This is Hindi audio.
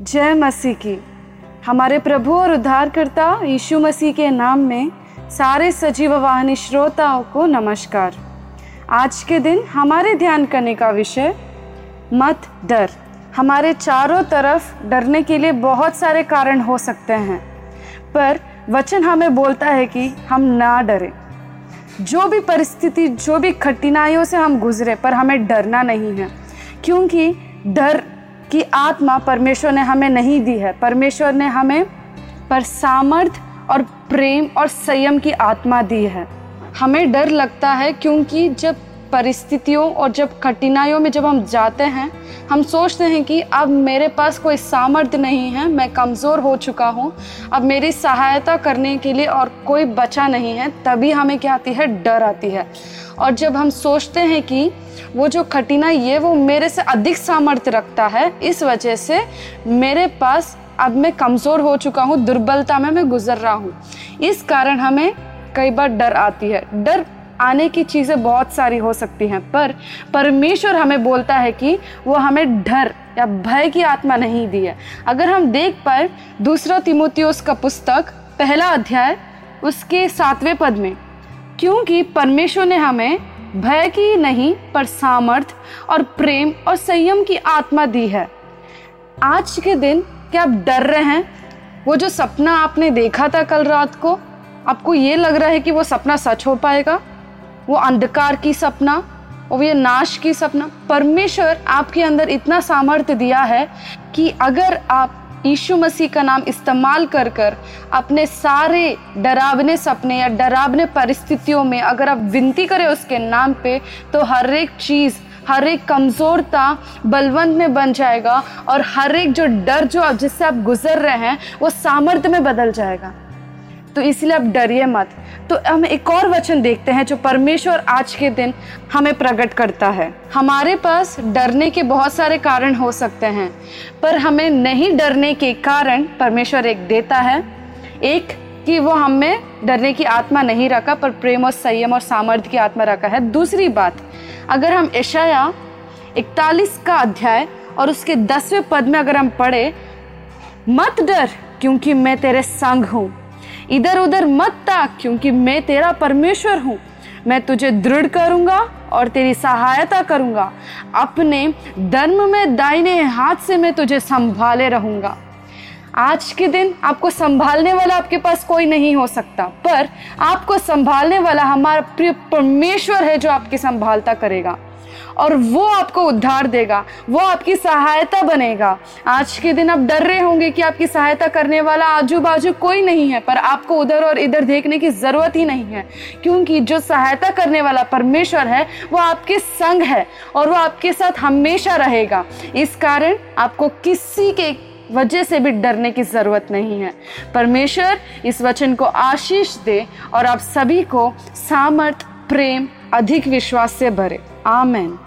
जय मसीह की। हमारे प्रभु और उद्धारकर्ता यीशु मसीह के नाम में सारे सजीव वाहनी श्रोताओं को नमस्कार। आज के दिन हमारे ध्यान करने का विषय, मत डर। हमारे चारों तरफ़ डरने के लिए बहुत सारे कारण हो सकते हैं, पर वचन हमें बोलता है कि हम ना डरें। जो भी परिस्थिति, जो भी कठिनाइयों से हम गुजरे, पर हमें डरना नहीं है, क्योंकि डर की आत्मा परमेश्वर ने हमें नहीं दी है। परमेश्वर ने हमें पर सामर्थ और प्रेम और संयम की आत्मा दी है। हमें डर लगता है क्योंकि जब परिस्थितियों और जब कठिनाइयों में जब हम जाते हैं, हम सोचते हैं कि अब मेरे पास कोई सामर्थ्य नहीं है, मैं कमज़ोर हो चुका हूँ, अब मेरी सहायता करने के लिए और कोई बचा नहीं है, तभी हमें क्या आती है? डर आती है। और जब हम सोचते हैं कि वो जो कठिनाई है, वो मेरे से अधिक सामर्थ्य रखता है, इस वजह से मेरे पास अब मैं कमज़ोर हो चुका हूँ, दुर्बलता में मैं गुजर रहा हूँ। इस कारण हमें कई बार डर आती है। डर आने की चीज़ें बहुत सारी हो सकती हैं, पर परमेश्वर हमें बोलता है कि वो हमें डर या भय की आत्मा नहीं दी है। अगर हम देख पाए, दूसरा तिमोतियोस का पुस्तक, पहला अध्याय, उसके सातवें पद में, क्योंकि परमेश्वर ने हमें भय की नहीं, पर सामर्थ और प्रेम और संयम की आत्मा दी है। आज के दिन क्या आप डर रहे हैं? वो जो सपना आपने देखा था कल रात को, आपको ये लग रहा है कि वो सपना सच हो पाएगा? वो अंधकार की सपना और ये नाश की सपना। परमेश्वर आपके अंदर इतना सामर्थ्य दिया है कि अगर आप यीशु मसीह का नाम इस्तेमाल कर कर अपने सारे डरावने सपने या डरावने परिस्थितियों में अगर आप विनती करें उसके नाम पे तो हर एक चीज़, हर एक कमज़ोरता बलवंत में बन जाएगा और हर एक जो डर जो आप, जिससे आप गुजर रहे हैं, वो सामर्थ्य में बदल जाएगा। तो इसलिए आप डरिए मत। तो हम एक और वचन देखते हैं जो परमेश्वर आज के दिन हमें प्रकट करता है। हमारे पास डरने के बहुत सारे कारण हो सकते हैं, पर हमें नहीं डरने के कारण परमेश्वर एक देता है। एक, कि वो हमें डरने की आत्मा नहीं रखा, पर प्रेम और संयम और सामर्थ्य की आत्मा रखा है। दूसरी बात, अगर हम ईशाया इकतालीस का अध्याय और उसके दसवें पद में अगर हम पढ़े, मत डर, क्योंकि मैं तेरे संग हूँ। इधर उधर मत ताक, क्योंकि मैं तेरा परमेश्वर हूँ। मैं तुझे दृढ़ करूँगा और तेरी सहायता करूँगा। अपने धर्म में दाहिने हाथ से मैं तुझे संभाले रहूँगा। आज के दिन आपको संभालने वाला आपके पास कोई नहीं हो सकता, पर आपको संभालने वाला हमारा प्रिय परमेश्वर है जो आपकी संभालता करेगा। और वो आपको उद्धार देगा, वो आपकी सहायता बनेगा। आज के दिन आप डर रहे होंगे कि आपकी सहायता करने वाला आजू बाजू कोई नहीं है, पर आपको उधर और इधर देखने की ज़रूरत ही नहीं है, क्योंकि जो सहायता करने वाला परमेश्वर है, वो आपके संग है और वो आपके साथ हमेशा रहेगा। इस कारण आपको किसी के वजह से भी डरने की ज़रूरत नहीं है। परमेश्वर इस वचन को आशीष दे और आप सभी को सामर्थ, प्रेम, अधिक विश्वास से भरे। आमेन।